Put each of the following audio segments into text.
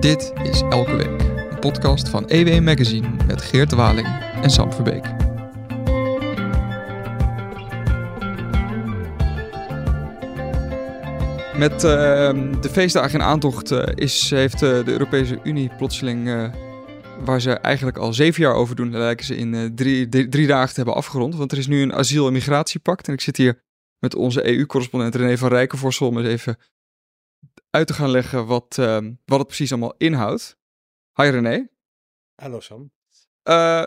Dit is Elke Week, een podcast van EW Magazine met Geert Waling en Sam Verbeek. Met uh, de feestdagen in aantocht uh, is, heeft uh, de Europese Unie plotseling, uh, waar ze eigenlijk al zeven jaar over doen, lijken ze in drie, dagen te hebben afgerond. Want er is nu een asiel- en migratiepact. En ik zit hier met onze EU-correspondent René van Rijkenvorsel om eens even uit te gaan leggen wat, uh, wat het precies allemaal inhoudt. Hi René. Hallo Sam. Uh,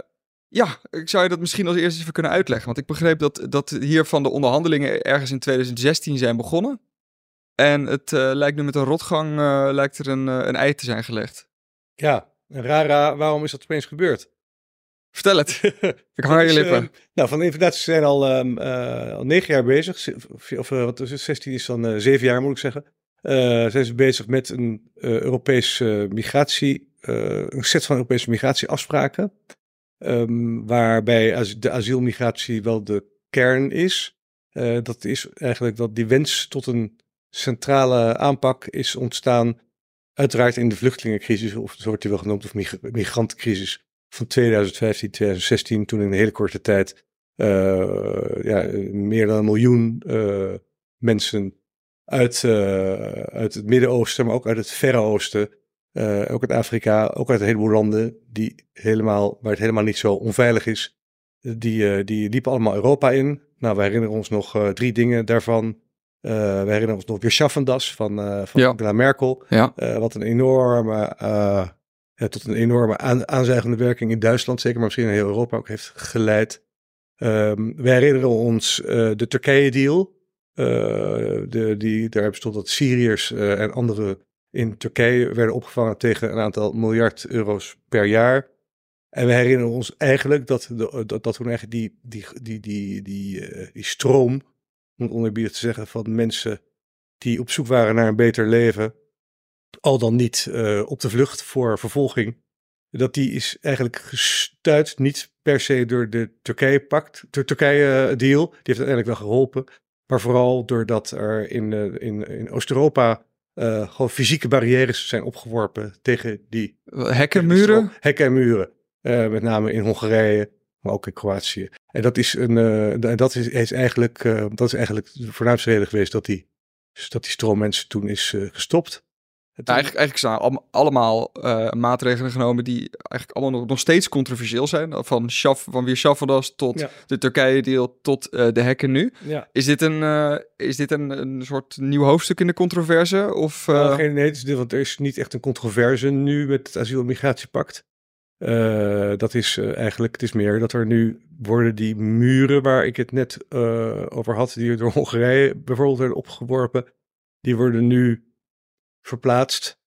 ja, ik zou je dat misschien als eerste even kunnen uitleggen. Want ik begreep dat, dat hier van de onderhandelingen ergens in 2016 zijn begonnen. En het uh, lijkt nu met een rotgang uh, lijkt er een, een ei te zijn gelegd. Ja, rara, waarom is dat opeens gebeurd? Vertel het. ik hang je lippen. Uh, nou, van de inventaties zijn al, um, al negen jaar bezig. Of wat is het? 16 is dan zeven jaar, moet ik zeggen. Uh, zijn ze bezig met een uh, Europese migratie, uh, een set van Europese migratieafspraken, um, waarbij de asielmigratie wel de kern is. dat is eigenlijk dat die wens tot een centrale aanpak is ontstaan, uiteraard in de vluchtelingencrisis, of zo wordt die wel genoemd, of mig migrantencrisis van 2015, 2016, toen in een hele korte tijd ja, meer dan een miljoen mensen uit, uh, uit het Midden-Oosten, maar ook uit het Verre Oosten. Uh, ook uit Afrika, ook uit een heleboel landen die helemaal, waar het helemaal niet zo onveilig is. Die, uh, die liepen allemaal Europa in. Nou, we herinneren ons nog drie dingen daarvan. we herinneren ons nog weer Schaffendas van, van ja. Angela Merkel. Ja. wat een enorme, tot een enorme aan, aanzuigende werking in Duitsland, zeker maar misschien in heel Europa ook heeft geleid. Um, we herinneren ons de Turkije-deal. Uh, de, die, daar stond dat Syriërs uh, en anderen in Turkije werden opgevangen tegen een aantal miljard euro's per jaar. En we herinneren ons eigenlijk dat, de, dat, toen eigenlijk die, die, die, die, die, uh, die stroom, om het te zeggen, van mensen die op zoek waren naar een beter leven, al dan niet op de vlucht voor vervolging, dat die is eigenlijk gestuit, niet per se door de Turkije-pact, de Turkije-deal, die heeft uiteindelijk wel geholpen, maar vooral doordat er in, in, in Oost-Europa uh, gewoon fysieke barrières zijn opgeworpen tegen die hekken, muren. Hekken en muren. Uh, met name in Hongarije, maar ook in Kroatië. En dat is, een, uh, dat is, is eigenlijk, dat is eigenlijk de voornaamste reden geweest dat die, dat die stroom mensen toen is gestopt. Nou, eigenlijk, eigenlijk zijn allemaal uh, maatregelen genomen die eigenlijk allemaal nog, nog steeds controversieel zijn. Van, Shaf, van weer Shafadas tot ja. de Turkije-deal tot uh, de hekken nu. Ja. Is dit, een, uh, is dit een, een soort nieuw hoofdstuk in de controverse? Of, nou, geen, nee, het is, want er is niet echt een controverse nu met het asiel- en migratiepact. dat is eigenlijk, het is meer dat er nu worden die muren waar ik het net over had, die door Hongarije bijvoorbeeld werden opgeworpen, die worden nu verplaatst,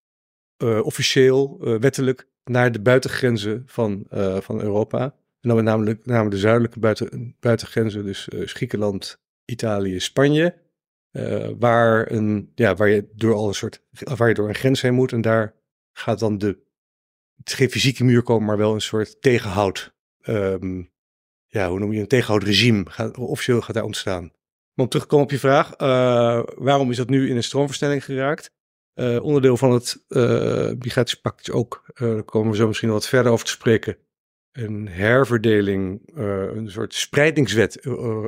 uh, officieel, uh, wettelijk, naar de buitengrenzen van, uh, van Europa. En dan met namelijk, namelijk de zuidelijke buiten, buitengrenzen, dus Griekenland, Italië, Spanje. waar, een, ja, waar, je door al een soort, waar je door een grens heen moet. En daar gaat dan de, het is geen fysieke muur komen, maar wel een soort tegenhoud. Um, ja, hoe noem je een tegenhoudregime? Gaat, officieel gaat daar ontstaan. Maar om terug te komen op je vraag, waarom is dat nu in een stroomversnelling geraakt? Uh, onderdeel van het uh, migratiepact is ook, uh, daar komen we zo misschien wat verder over te spreken, een herverdeling, een soort spreidingswet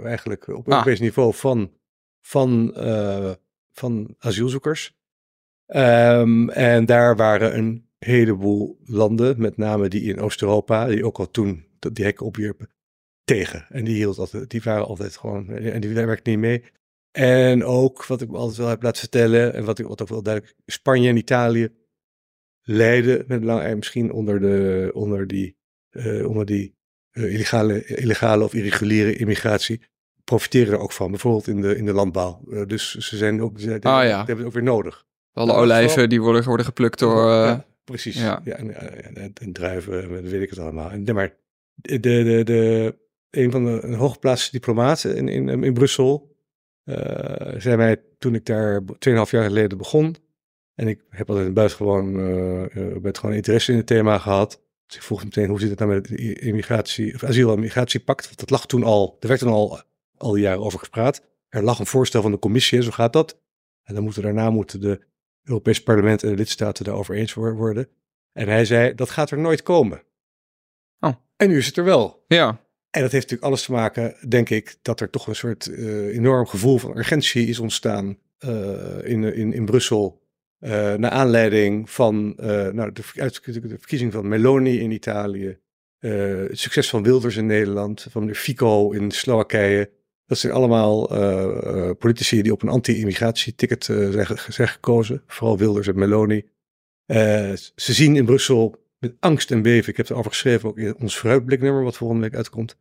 eigenlijk op Europees ah. niveau van, van, van asielzoekers. Um, en daar waren een heleboel landen, met name die in Oost-Europa, die ook al toen die hekken opwierpen, tegen. En die, hield altijd, die waren altijd gewoon, en die werkten niet mee. En ook, wat ik me altijd wel heb laten vertellen, en wat ik wat ook wel duidelijk, Spanje en Italië lijden met belang misschien onder, de, onder die, uh, onder die uh, illegale, illegale of irreguliere immigratie, profiteren er ook van, bijvoorbeeld in de, in de landbouw. Uh, dus ze zijn ook, ze, ah, ja. hebben het ook weer nodig. Alle nou, olijven vooral, die worden, worden geplukt door... Ja, precies. Ja. ja en, en, en, druiven, weet ik het allemaal. En, maar de, de, de, een van de hooggeplaatste diplomaten in, in, in Brussel, uh, zei mij toen ik daar 2,5 jaar geleden begon. En ik heb altijd buitengewoon uh, uh, gewoon interesse in het thema gehad. Dus ik vroeg meteen hoe zit het nou met het immigratie, of asiel- en migratiepact? Want dat lag toen al, er werd toen al, al die jaren over gepraat. Er lag een voorstel van de commissie, zo gaat dat. En dan moeten daarna moeten de Europees parlement en de lidstaten daarover eens worden. En hij zei, dat gaat er nooit komen. Oh. En nu is het er wel. Ja. En dat heeft natuurlijk alles te maken, denk ik, dat er toch een soort uh, enorm gevoel van urgentie is ontstaan uh, in, in, in Brussel. Uh, naar aanleiding van nou, de, de, verkiezing van Meloni in Italië. het succes van Wilders in Nederland. Van meneer Fico in Slowakije. Dat zijn allemaal politici die op een anti-immigratieticket zijn gekozen. Vooral Wilders en Meloni. ze zien in Brussel met angst en beven. Ik heb erover geschreven ook in ons vooruitbliknummer, wat volgende week uitkomt.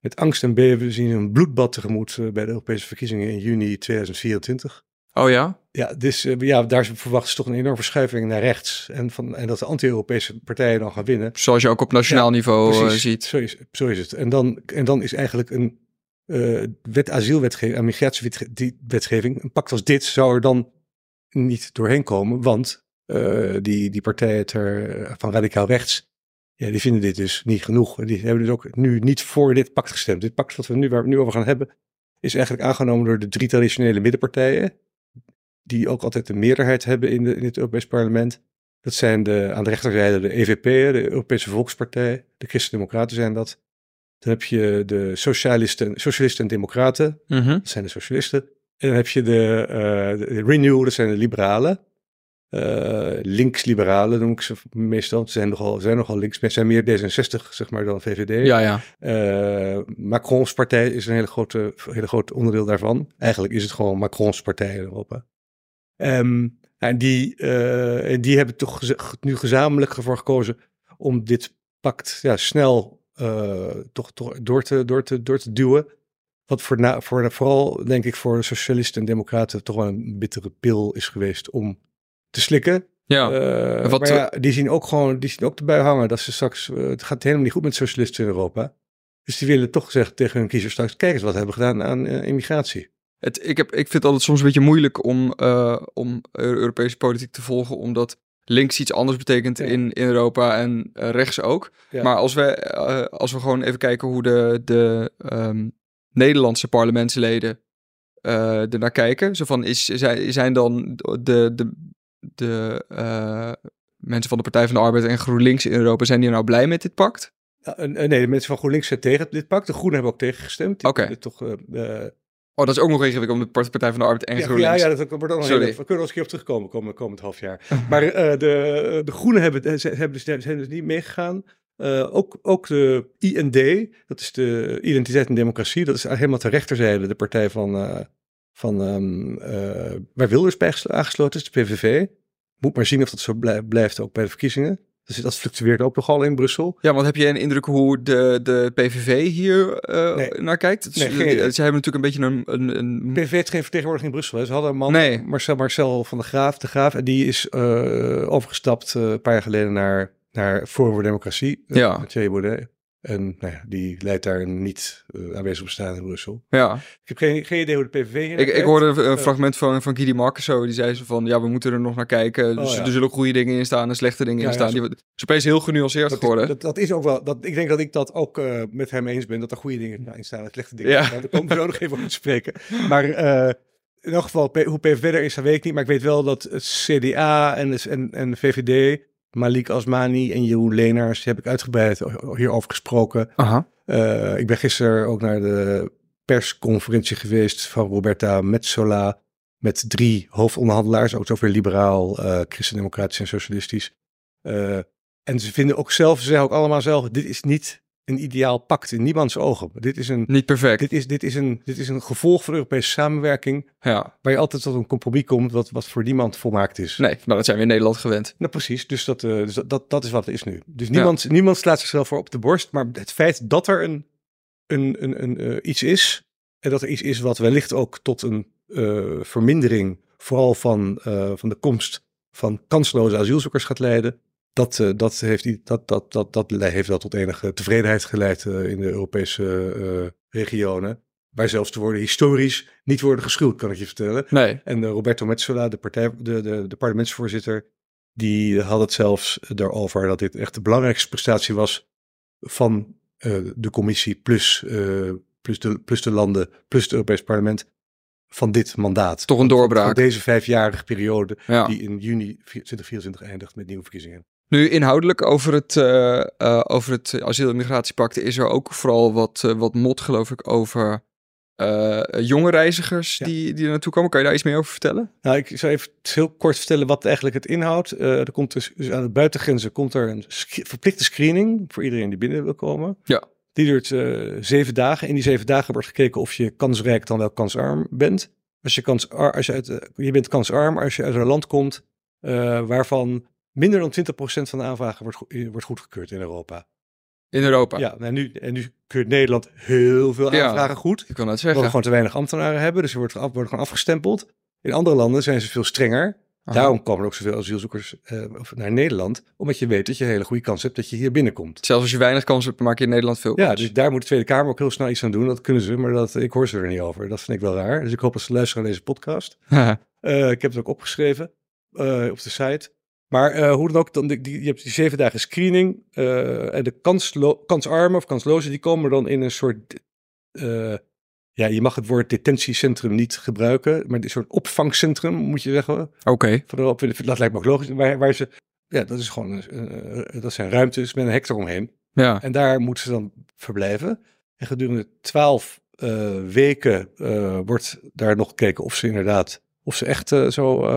Met angst en beven zien een bloedbad tegemoet uh, bij de Europese verkiezingen in juni 2024. Oh ja? Ja, dus uh, ja, daar verwachten ze toch een enorme verschuiving naar rechts. En, van, en dat de anti-Europese partijen dan gaan winnen. Zoals je ook op nationaal ja, niveau uh, ziet. Zo is, zo is het. En dan, en dan is eigenlijk een wet asielwetgeving, een migratiewetgeving, een pact als dit zou er dan niet doorheen komen. Want die, die partijen ter, van radicaal rechts, ja, die vinden dit dus niet genoeg. En die hebben dus ook nu niet voor dit pact gestemd. Dit pact wat we nu, waar we nu over gaan hebben, is eigenlijk aangenomen door de drie traditionele middenpartijen. Die ook altijd een meerderheid hebben in, de, in het Europees Parlement. Dat zijn de, aan de rechterzijde de EVP, de Europese Volkspartij. De Christen-Democraten zijn dat. Dan heb je de Socialisten, Socialisten en Democraten. Mm Dat zijn de Socialisten. En dan heb je de, uh, de Renew, dat zijn de Liberalen. Uh, links-liberalen noem ik ze meestal. Ze zijn nogal, zijn nogal links. Ze zijn meer D66 zeg maar, dan VVD. Ja, ja. Uh, Macrons partij is een hele grote, hele groot onderdeel daarvan. Eigenlijk is het gewoon Macrons partij in Europa. Um, en die, uh, die hebben toch nu gezamenlijk ervoor gekozen om dit pact ja, snel toch, toch door, te, door, te, door te duwen. Wat voor, na, voor vooral, denk ik, voor de socialisten en democraten toch wel een bittere pil is geweest om te slikken. Ja. Uh, wat, ja, die zien ook gewoon, die zien ook erbij hangen dat ze straks, uh, het gaat helemaal niet goed met socialisten in Europa. Dus die willen toch zeggen tegen hun kiezers straks, kijk eens wat we hebben gedaan aan uh, immigratie. Het, ik, heb, ik vind het altijd soms een beetje moeilijk om, om Europese politiek te volgen, omdat links iets anders betekent ja. in, in Europa en rechts ook. Ja. Maar als we, als we gewoon even kijken hoe de, de um, Nederlandse parlementsleden uh, ernaar kijken. Zo van, is, zijn, zijn dan de, de, de uh, mensen van de Partij van de Arbeid en GroenLinks in Europa, zijn die nou blij met dit pact? Ja, nee, de mensen van GroenLinks zijn tegen dit pact. De Groenen hebben ook tegengestemd. Oké. Okay. Toch, uh, Oh, dat is ook nog ingewikkeld om de Partij van de Arbeid en ja, GroenLinks. Ja, ja, dat wordt ook nog heel, We kunnen eens een keer op terugkomen komend, komend half jaar. maar uh, de, de Groenen hebben, hebben dus, zijn dus niet meegegaan. Uh, ook, ook de IND, dat is de Identiteit en Democratie, dat is helemaal ter rechterzijde de partij van, uh, van um, uh, waar Wilders bij aangesloten is, de PVV. Moet maar zien of dat zo blijft ook bij de verkiezingen. Dus dat fluctueert ook nogal in Brussel. Ja, want heb je een indruk hoe de, de PVV hier uh, nee. naar kijkt? Nee, geen, ze hebben natuurlijk een beetje een... een, een... PVV heeft geen vertegenwoordiging in Brussel. Hè. Ze hadden een man, nee. Marcel, Marcel van de Graaf, de Graaf, en die is uh, overgestapt uh, een paar jaar geleden naar naar Forum voor Democratie, ja. Thierry Baudet. En nou ja, die leidt daar niet uh, aanwezig bestaan in Brussel. Ja. Ik heb geen, geen idee hoe de PVV ik, ik hoorde een, fragment van, van Guy die zei zo van, ja, we moeten er nog naar kijken. Dus oh, ja. er zullen ook goede dingen in staan en slechte dingen Ja, in staan. zo- die is opeens heel genuanceerd dat, geworden. is, dat, dat is ook wel, dat, ik denk dat ik dat ook uh, met hem eens ben, dat er goede dingen in staan en slechte dingen in staan. Daar komen we zo nog even op te spreken. Maar in elk geval, hoe PVV er is, dat weet ik niet. Maar ik weet wel dat het CDA en, en, en VVD, Malik Asmani en Jeroen Leenaars, die heb ik uitgebreid hierover gesproken. Aha. Uh, ik ben gisteren ook naar de persconferentie geweest van Roberta Metsola. Met drie hoofdonderhandelaars, ook zoveel liberaal, uh, christendemocratisch en socialistisch. Uh, en ze vinden ook zelf, ze zeggen ook allemaal zelf, dit is niet een ideaal pact in niemands ogen. Dit is een, Niet perfect. dit is, dit is een, dit is een gevolg van Europese samenwerking, Ja. waar je altijd tot een compromis komt wat, wat voor niemand volmaakt is. Nee, maar dat zijn we in Nederland gewend. Nou, precies. Dus, dat, uh, dus dat, dat, dat is wat het is nu. Dus niemand, niemand slaat zichzelf voor op de borst. Maar het feit dat er een, een, een, een, uh, iets is. En dat er iets is wat wellicht ook tot een uh, vermindering. Vooral van, van de komst van kansloze asielzoekers gaat leiden. Dat, dat, heeft, dat, dat, dat, dat heeft wel tot enige tevredenheid geleid in de Europese regionen. Waar zelfs te worden historisch niet worden geschuwd, kan ik je vertellen. Nee. En Roberto Metsola, de, partij, de, de, de parlementsvoorzitter, die had het zelfs daarover dat dit echt de belangrijkste prestatie was van uh, de commissie plus, uh, plus, de, plus de landen, plus het Europees parlement. van dit mandaat. Toch een doorbraak. Van deze vijfjarige periode Ja. die in juni 2024 eindigt met nieuwe verkiezingen. Nu inhoudelijk over het, eh, eh, over het asiel- en migratiepact is er ook vooral wat, eh, wat mot, geloof ik, over jonge reizigers Ja. die, die er naartoe komen. Kan je daar iets meer over vertellen? Nou, ik zal even heel kort vertellen wat eigenlijk het inhoudt. Er komt dus, dus aan de buitengrenzen komt er een verplichte screening voor iedereen die binnen wil komen. Ja. Die duurt zeven dagen. In die zeven dagen wordt gekeken of je kansrijk dan wel kansarm bent. Als je, kansar, als je, uit, je bent kansarm als je uit een land komt waarvan minder dan 20% van de aanvragen wordt, eh, wordt goedgekeurd in Europa. In Europa? Ja, nou nu, en nu keurt Nederland heel veel Ja. aanvragen goed. Ik kan het Omdat we zeggen. gewoon te weinig ambtenaren hebben. Dus ze worden, gewoon afgestempeld. In andere landen zijn ze veel strenger. Aha. Daarom komen er ook zoveel asielzoekers of naar Nederland. Omdat je weet dat je een hele goede kans hebt dat je hier binnenkomt. Zelfs als je weinig kans hebt, maak je in Nederland veel Ja, kans. dus daar moet de Tweede Kamer ook heel snel iets aan doen. Dat kunnen ze, maar dat, ik hoor ze er niet over. Dat vind ik wel raar. Dus ik hoop dat ze luisteren naar deze podcast. Eh, ik heb het ook opgeschreven op de site. Maar eh, hoe dan ook, dan die, die- je hebt die zeven dagen screening. eh, en de kanslo kansarmen of kanslozen, die komen dan in een soort... eh, ja, je mag het woord detentiecentrum niet gebruiken. Maar een soort opvangcentrum, moet je zeggen. Oké. Europa, dat lijkt me ook logisch. Waar, waar ze... Ja, dat is gewoon... dat zijn ruimtes met een hek eromheen. Ja. En daar moeten ze dan verblijven. En gedurende twaalf weken wordt daar nog gekeken of ze inderdaad, of ze echt zo,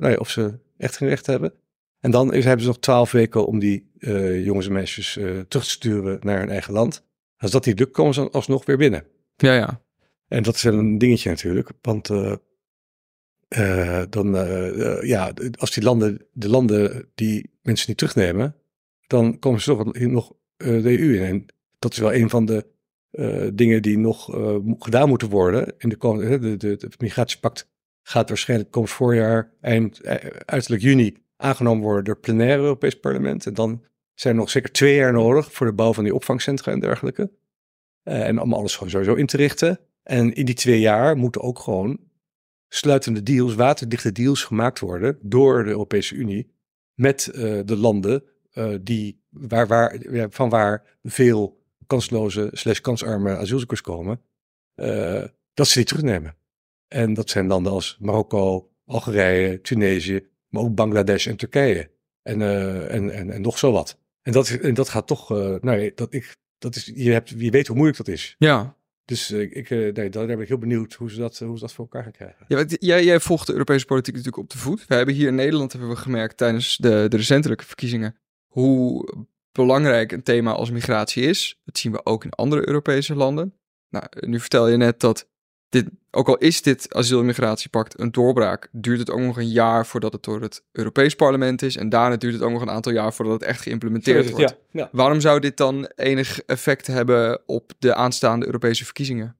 ja, of ze echt geen recht hebben. En dan is, hebben ze nog twaalf weken om die eh, jongens en meisjes eh, terug te sturen naar hun eigen land. Als dat niet lukt, komen ze dan alsnog weer binnen. Ja, ja. En dat is wel een dingetje natuurlijk, want eh, dan, ja, als die landen, de landen die mensen niet terugnemen, dan komen ze toch nog de EU in. En dat is wel een van de dingen die nog gedaan moeten worden. In de, komende- de, de, de migratiepact gaat waarschijnlijk komend voorjaar, eind, uiterlijk juni, aangenomen worden door het plenaire Europees Parlement. En dan zijn er nog zeker twee jaar nodig voor de bouw van die opvangcentra en dergelijke. Eh, en om alles sowieso in te richten. En in die twee jaar moeten ook gewoon sluitende deals, waterdichte deals gemaakt worden door de Europese Unie met eh, de landen eh, die, waar, waar, van waar veel kansloze slash kansarme asielzoekers komen, dat ze die terugnemen. En dat zijn landen als Marokko, Algerije, Tunesië, maar ook Bangladesh en Turkije. En, eh, en, en, en nog zo wat. En dat, is, en dat gaat toch, nou, dat, ik, dat is, je, hebt, je weet hoe moeilijk dat is. Ja. Dus eh, ik, nee, daar, ben ik heel benieuwd hoe ze dat, hoe ze dat voor elkaar gaan krijgen. Ja, jij, jij volgt de Europese politiek natuurlijk op de voet. We hebben hier in Nederland hebben we gemerkt tijdens de, de recentelijke verkiezingen hoe belangrijk een thema als migratie is. Dat zien we ook in andere Europese landen. Nou, nu vertel je net dat dit, ook al is dit asiel- en migratiepact een doorbraak, duurt het ook nog een jaar voordat het door het Europees Parlement is. En daarna duurt het ook nog een aantal jaar voordat het echt geïmplementeerd wordt. Ja, ja. Waarom zou dit dan enig effect hebben op de aanstaande Europese verkiezingen?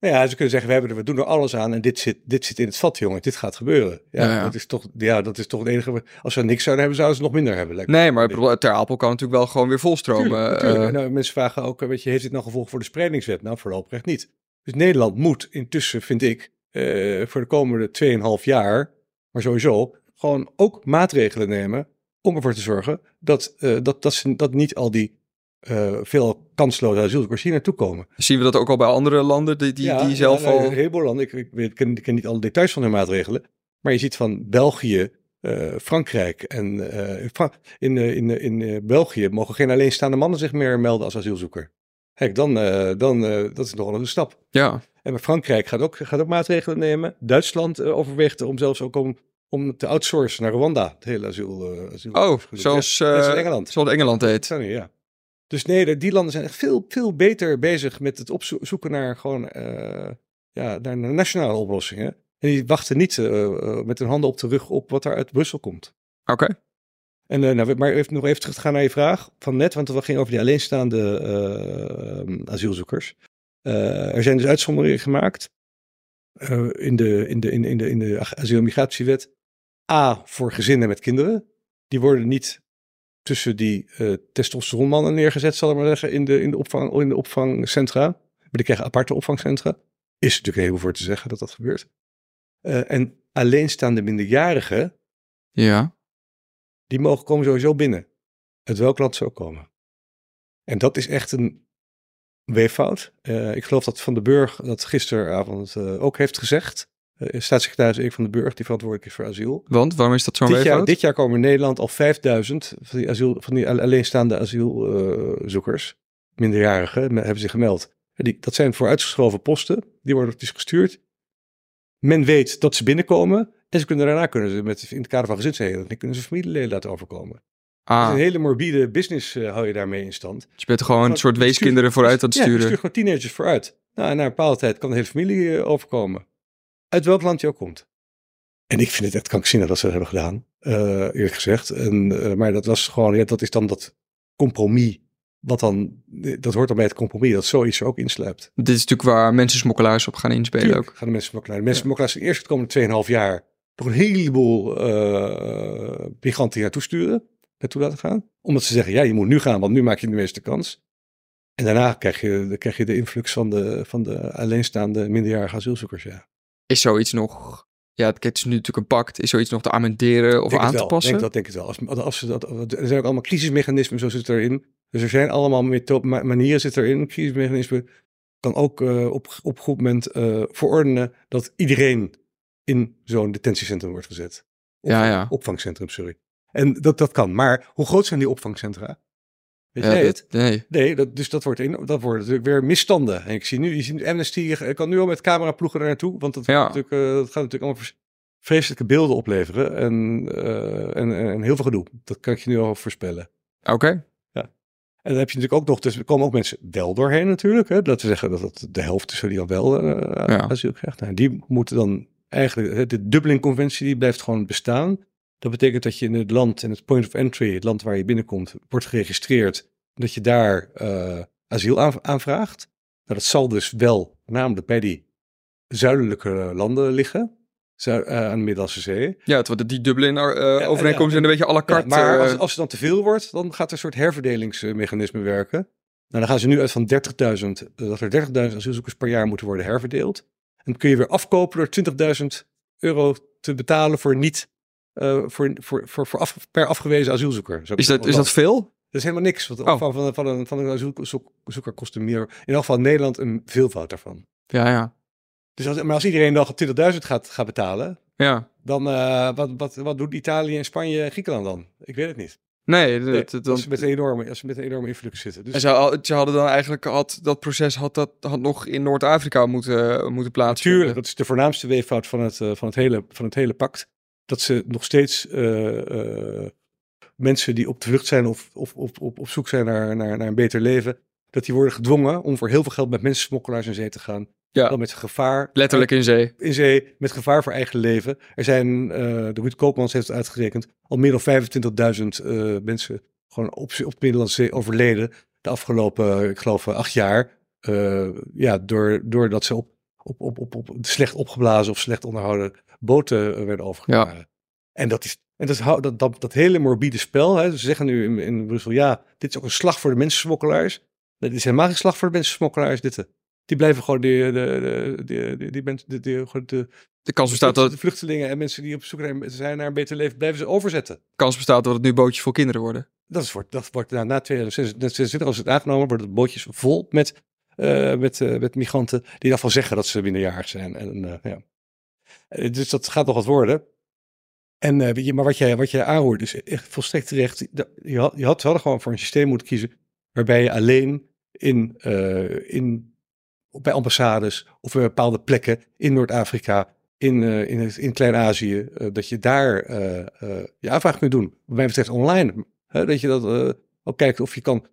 Nou ja, ze kunnen zeggen, we, hebben er, we doen er alles aan en dit zit, dit zit in het vat, jongen. Dit gaat gebeuren. Ja, Ja, ja. Dat, is toch, ja dat is toch het enige. Als ze niks zouden hebben, zouden ze nog minder hebben. lijkt me. Nee, maar Ter Apel kan natuurlijk wel gewoon weer volstromen. Tuurlijk, tuurlijk. eh, nou, mensen vragen ook, weet je, heeft dit nou gevolg voor de spreidingswet? Nou, voorlopig echt niet. Dus Nederland moet intussen, vind ik, eh, voor de komende 2,5 jaar, maar sowieso, gewoon ook maatregelen nemen om ervoor te zorgen dat, eh, dat, dat, ze, dat niet al die eh, veel kansloze asielzoekers hier naartoe komen. Zien we dat ook al bij andere landen die, die, Ja, die zelf ja, al... Een heleboel landen, ik, ik, ik ken, ik ken niet alle details van hun maatregelen, maar je ziet van België, Frankrijk en in, in, in eh, België mogen geen alleenstaande mannen zich meer melden als asielzoeker. Kijk, dan, eh, dan eh, dat is nogal een stap. Ja, En bij Frankrijk gaat ook, gaat ook maatregelen nemen. Duitsland eh, overweegt om zelfs ook om, om te outsourcen naar Rwanda, het hele asiel. eh, asiel oh, zoals, eh, zoals Engeland. zoals Engeland heet. Sorry, ja. Dus nee, die landen zijn echt veel, veel beter bezig met het opzoeken naar gewoon ja, naar, nationale oplossingen. En die wachten niet met hun handen op de rug op wat er uit Brussel komt. Oké. En, eh, nou, maar even nog even terug te gaan naar je vraag van net, want het ging over die alleenstaande eh, asielzoekers. Eh, er zijn dus uitzonderingen gemaakt in, de, in, de, in, in, de, in de asiel- en migratiewet. A, voor gezinnen met kinderen. Die worden niet tussen die testosteronmannen neergezet, zal ik maar zeggen, in de, in de, opvang, in de opvangcentra. Maar die krijgen aparte opvangcentra. Is natuurlijk een heleboel voor te zeggen dat dat gebeurt. En alleenstaande minderjarigen, Ja. Die mogen komen sowieso binnen. Uit welk land ze ook komen. En dat is echt een weeffout. Uh, ik geloof dat Van den Burg dat gisteravond uh, ook heeft gezegd. Uh, staatssecretaris Erik van den Burg, die verantwoordelijk is voor asiel. Want, waarom is dat zo'n dit weeffout? Jaar, dit jaar komen in Nederland al 5000 van die, asiel, van die alleenstaande asielzoekers, minderjarigen, hebben zich gemeld. Die, dat zijn vooruitgeschoven posten, die worden dus gestuurd. Men weet dat ze binnenkomen en ze kunnen daarna kunnen ze met, in het kader van gezinshereniging kunnen ze familieleden laten overkomen. Ah. Dus een hele morbide business uh, hou je daarmee in stand. Dus je bent gewoon een soort weeskinderen vooruit aan het sturen. Ja, je stuurt gewoon teenagers vooruit. Nou, na een bepaalde tijd kan de hele familie uh, overkomen. Uit welk land je ook komt. En ik vind het echt krankzinnig dat ze dat hebben gedaan, uh, eerlijk gezegd. En, maar dat was gewoon, ja, dat is dan dat compromis. Wat dan, dat hoort dan bij het compromis, dat zoiets er ook insluipt. Dit is natuurlijk waar mensensmokkelaars op gaan inspelen Tuurlijk ook. gaan de mensensmokkelaars. De mensensmokkelaars ja. eerst het komende 2,5 jaar toch een heleboel migranten hier naartoe sturen naartoe laten gaan. Omdat ze zeggen, ja, je moet nu gaan, want nu maak je de meeste kans. En daarna krijg je, krijg je de influx van de, van de alleenstaande minderjarige asielzoekers, ja. Is zoiets nog... Ja, het is nu natuurlijk een pact. Is zoiets nog te amenderen of aan te passen? Denk dat denk ik wel. Als, als ze dat, er zijn ook allemaal crisismechanismen, zo zit erin. Dus er zijn allemaal manieren zit erin. Crisismechanismen kan ook uh, op, op goed moment uh, verordenen dat iedereen in zo'n detentiecentrum wordt gezet. Of ja, ja. Opvangcentrum, sorry. En dat, dat kan. Maar hoe groot zijn die opvangcentra? Weet jij het? Nee. Nee, dat, dus dat wordt, in, dat wordt natuurlijk weer misstanden. En ik zie nu, je ziet Amnesty, je kan nu al met cameraploegen daar naartoe. Want dat, ja. natuurlijk, uh, dat gaat natuurlijk allemaal vreselijke beelden opleveren. En, uh, en, en, heel veel gedoe. Dat kan ik je nu al voorspellen. Oké. Ja. En dan heb je natuurlijk ook nog, dus er komen ook mensen wel doorheen natuurlijk. Hè, dat we zeggen dat dat de helft is die dan wel uh, ja. asiel krijgt. Nou, die moeten dan eigenlijk, de Dublin-conventie die blijft gewoon bestaan. Dat betekent dat je in het land, in het point of entry, het land waar je binnenkomt, wordt geregistreerd. Dat je daar uh, asiel aanvraagt. Nou, dat zal dus wel namelijk bij die zuidelijke landen liggen. Uh, aan de Middellandse Zee. Ja, het, die Dublin-overeenkomsten uh, zijn een beetje à la carte. Ja, maar als, als het dan te veel wordt, dan gaat er een soort herverdelingsmechanisme werken. Nou, dan gaan ze nu uit van 30.000, dat er 30.000 asielzoekers per jaar moeten worden herverdeeld. En dan kun je weer afkopen door 20.000 euro te betalen voor niet uh, voor, voor, voor, voor af, per afgewezen asielzoeker. Is dat, is dat veel? Dat is helemaal niks. Want oh. van, van, van, een, van een asielzoeker kost een meer. In elk geval Nederland een veelvoud daarvan. Ja, ja. Dus als, maar als iedereen dan 20.000 gaat, gaat betalen, ja. dan uh, wat, wat, wat doet Italië en Spanje en Griekenland dan? Ik weet het niet. Nee, dat, nee als, ze met een enorme, als ze met een enorme invloed zitten. Dus... En ze, ze, hadden dan eigenlijk had, dat proces had, dat, had nog in Noord-Afrika moeten, moeten plaatsvinden. Natuurlijk, dat is de voornaamste weeffout van het, uh, van het, hele, van het hele pact dat ze nog steeds uh, mensen die op de vlucht zijn of, of, of, op, op zoek zijn naar, naar, naar een beter leven, dat die worden gedwongen om voor heel veel geld met mensensmokkelaars in zee te gaan. Ja. Dan met gevaar. Letterlijk in zee. In zee, met gevaar voor eigen leven. Er zijn, uh, de Ruud Koopmans heeft het uitgerekend, al meer dan 25.000 uh, mensen gewoon op, op de Middellandse Zee overleden. De afgelopen, ik geloof, acht jaar. Uh, ja, door, doordat ze op, op, op, op, op slecht opgeblazen of slecht onderhouden boten eh, werden overgevaren. Ja. En dat is en dat, dat, dat, dat hele morbide spel, hè, ze zeggen nu in, in Brussel, ja, dit is ook een slag voor de mensensmokkelaars. Dit is helemaal geen slag voor de mensensmokkelaars, dit. Die blijven gewoon de, de, de, die mensen, de, de, de, de kans bestaat dat... De vluchtelingen en mensen die op zoek zijn naar een beter leven, blijven ze overzetten. De kans bestaat dat het nu bootjes voor kinderen worden. Dat, is, wordt, dat wordt nou, na 2026, als het aangenomen wordt, het bootjes vol met, uh, met, uh, met migranten die dan van zeggen dat ze minderjarig zijn. En, uh, ja. Eh, dus dat gaat nog wat worden. En je, maar wat jij, wat jij aanhoort is echt volstrekt terecht. Je had, je had, hadden gewoon voor een systeem moeten kiezen waarbij je alleen in, in, bij ambassades of bij bepaalde plekken in Noord-Afrika, in, uh, in, in Klein-Azië, dat je daar je aanvraag kunt doen. Wat mij betreft online. Hè, dat je dat ook kijkt of je kan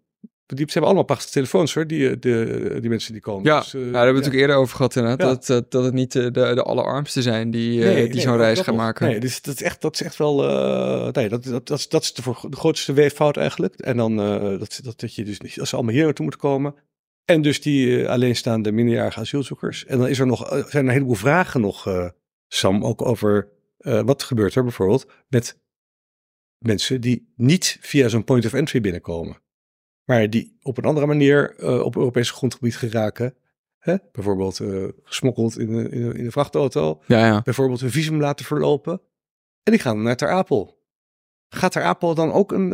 die, ze hebben allemaal prachtige telefoons hoor, die, eh, de, die mensen die komen. Ja, dus, uh, daar hebben we het ook eerder over gehad inderdaad. Dat, dat, dat het niet de, de allerarmste zijn die, nee, die zo'n reis gaan maken. Nee, dus dat is echt, dat is echt wel... Uh, nee, dat, dat, dat, dat is de, de grootste weeffout eigenlijk. En dan dat, dat, dat je dus niet... Als ze allemaal hier naartoe moeten komen. En dus die alleenstaande minderjarige asielzoekers. En dan is er nog, zijn er een heleboel vragen nog, Sam, ook over... wat gebeurt er bijvoorbeeld met mensen die niet via zo'n point of entry binnenkomen maar die op een andere manier op Europees grondgebied geraken. Hè? Bijvoorbeeld gesmokkeld in de, in, de vrachtauto. Ja, ja. Bijvoorbeeld een visum laten verlopen. En die gaan naar Ter Apel. Gaat Ter Apel dan ook een,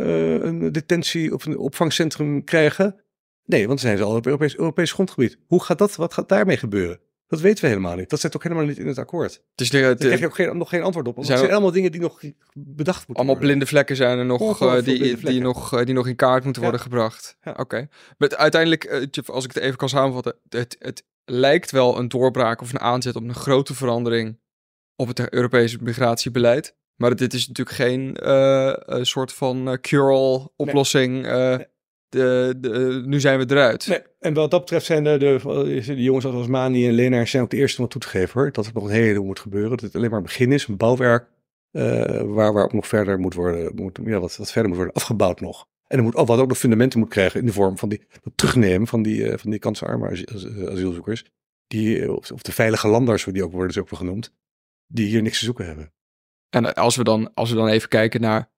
een detentie of een opvangcentrum krijgen? Nee, want ze zijn ze al op Europees, Europees grondgebied. Hoe gaat dat, wat gaat daarmee gebeuren? Dat weten we helemaal niet. Dat zit ook helemaal niet in het akkoord. Dus de, Daar krijg je ook geen, nog geen antwoord op. Want Zijn we- allemaal dingen die nog bedacht moeten allemaal worden. blinde vlekken zijn er nog eh, die, die, nog, eh, die nog in kaart moeten Ja. worden gebracht. Ja. Oké. Maar uiteindelijk, eh, als ik het even kan samenvatten, het, het lijkt wel een doorbraak of een aanzet op een grote verandering op het Europese migratiebeleid. Maar dit is natuurlijk geen een soort van cure-all oplossing. Nee. De, de, nu zijn we eruit. Nee, en wat dat betreft zijn de, de, de jongens als Mani en Lenaar zijn ook de eerste om het toe te geven hoor. Dat er nog een heleboel moet gebeuren. Dat het alleen maar een begin is, een bouwwerk. eh waar, waar ook nog verder moet worden, moet, ja, wat, wat verder moet worden afgebouwd nog. En er moet, oh, wat ook nog fundamenten moet krijgen in de vorm van die dat terugnemen van die, eh, van die kansarme asi- as- eh, asielzoekers. Die, eh, of, of de veilige landers, die ook worden, is ook wel genoemd. Die hier niks te zoeken hebben. En als we dan, als we dan even kijken naar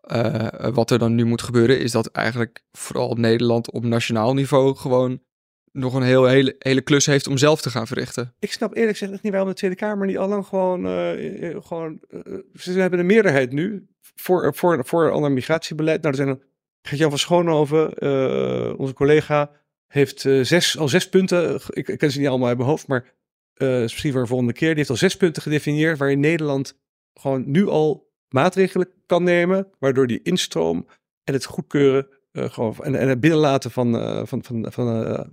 eh, wat er dan nu moet gebeuren, is dat eigenlijk vooral Nederland op nationaal niveau gewoon nog een heel, hele, hele klus heeft om zelf te gaan verrichten. Ik snap eerlijk gezegd niet waarom de Tweede Kamer niet allang gewoon, eh, eh, gewoon eh, ze hebben een meerderheid nu voor, voor, voor een ander migratiebeleid. Nou, er zijn een, Gert-Jan van Schoonhoven, eh, onze collega, heeft eh, zes, al zes punten, ik, ken ze niet allemaal uit mijn hoofd, maar eh misschien voor de volgende keer, die heeft al zes punten gedefinieerd waarin Nederland gewoon nu al maatregelen kan nemen, waardoor die instroom en het goedkeuren eh, gewoon, en, en het binnenlaten van, eh, van, van, van, eh,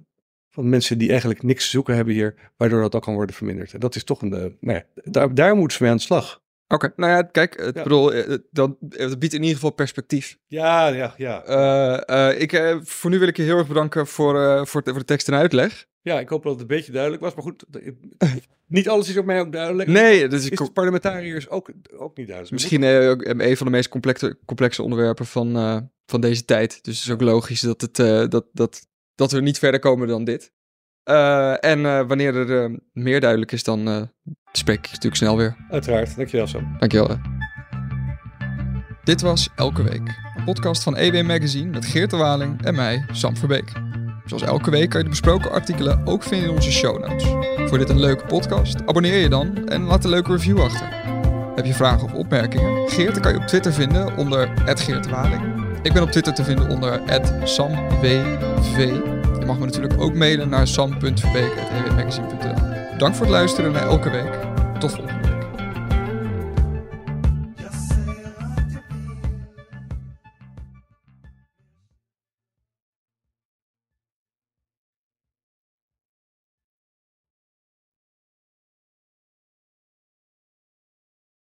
van mensen die eigenlijk niks te zoeken hebben hier, waardoor dat ook kan worden verminderd. En dat is toch een, nou ja, daar, daar moeten ze mee aan de slag. Oké, nou ja, kijk, Ja. bedoel, dat, het biedt in ieder geval perspectief. Ja, ja, ja. Ik, voor nu wil ik je heel erg bedanken voor, voor, de, voor de tekst en uitleg. Ja, ik hoop dat het een beetje duidelijk was, maar goed, niet alles is op mij ook duidelijk. Nee, dat is, de parlementariërs ook, ook niet duidelijk. misschien eh, ook een van de meest complexe, complexe onderwerpen van, eh, van deze tijd. Dus het is ook logisch dat, het, eh, dat, dat, dat we niet verder komen dan dit. Eh, en eh, wanneer er eh, meer duidelijk is, dan eh, spreek ik natuurlijk snel weer. Uiteraard, dankjewel Sam. Dankjewel. Dit was Elke Week, een podcast van EW Magazine met Geert de Waling en mij, Sam Verbeek. Zoals elke week kan je de besproken artikelen ook vinden in onze show notes. Voor dit een leuke podcast, abonneer je dan en laat een leuke review achter. Heb je vragen of opmerkingen? Geert kan je op Twitter vinden onder Geert de Waling. Ik ben op Twitter te vinden onder SamWV. Je mag me natuurlijk ook mailen naar sam.verbeek.ewmagazine.nl Dank voor het luisteren naar Elke Week. Tot volgende.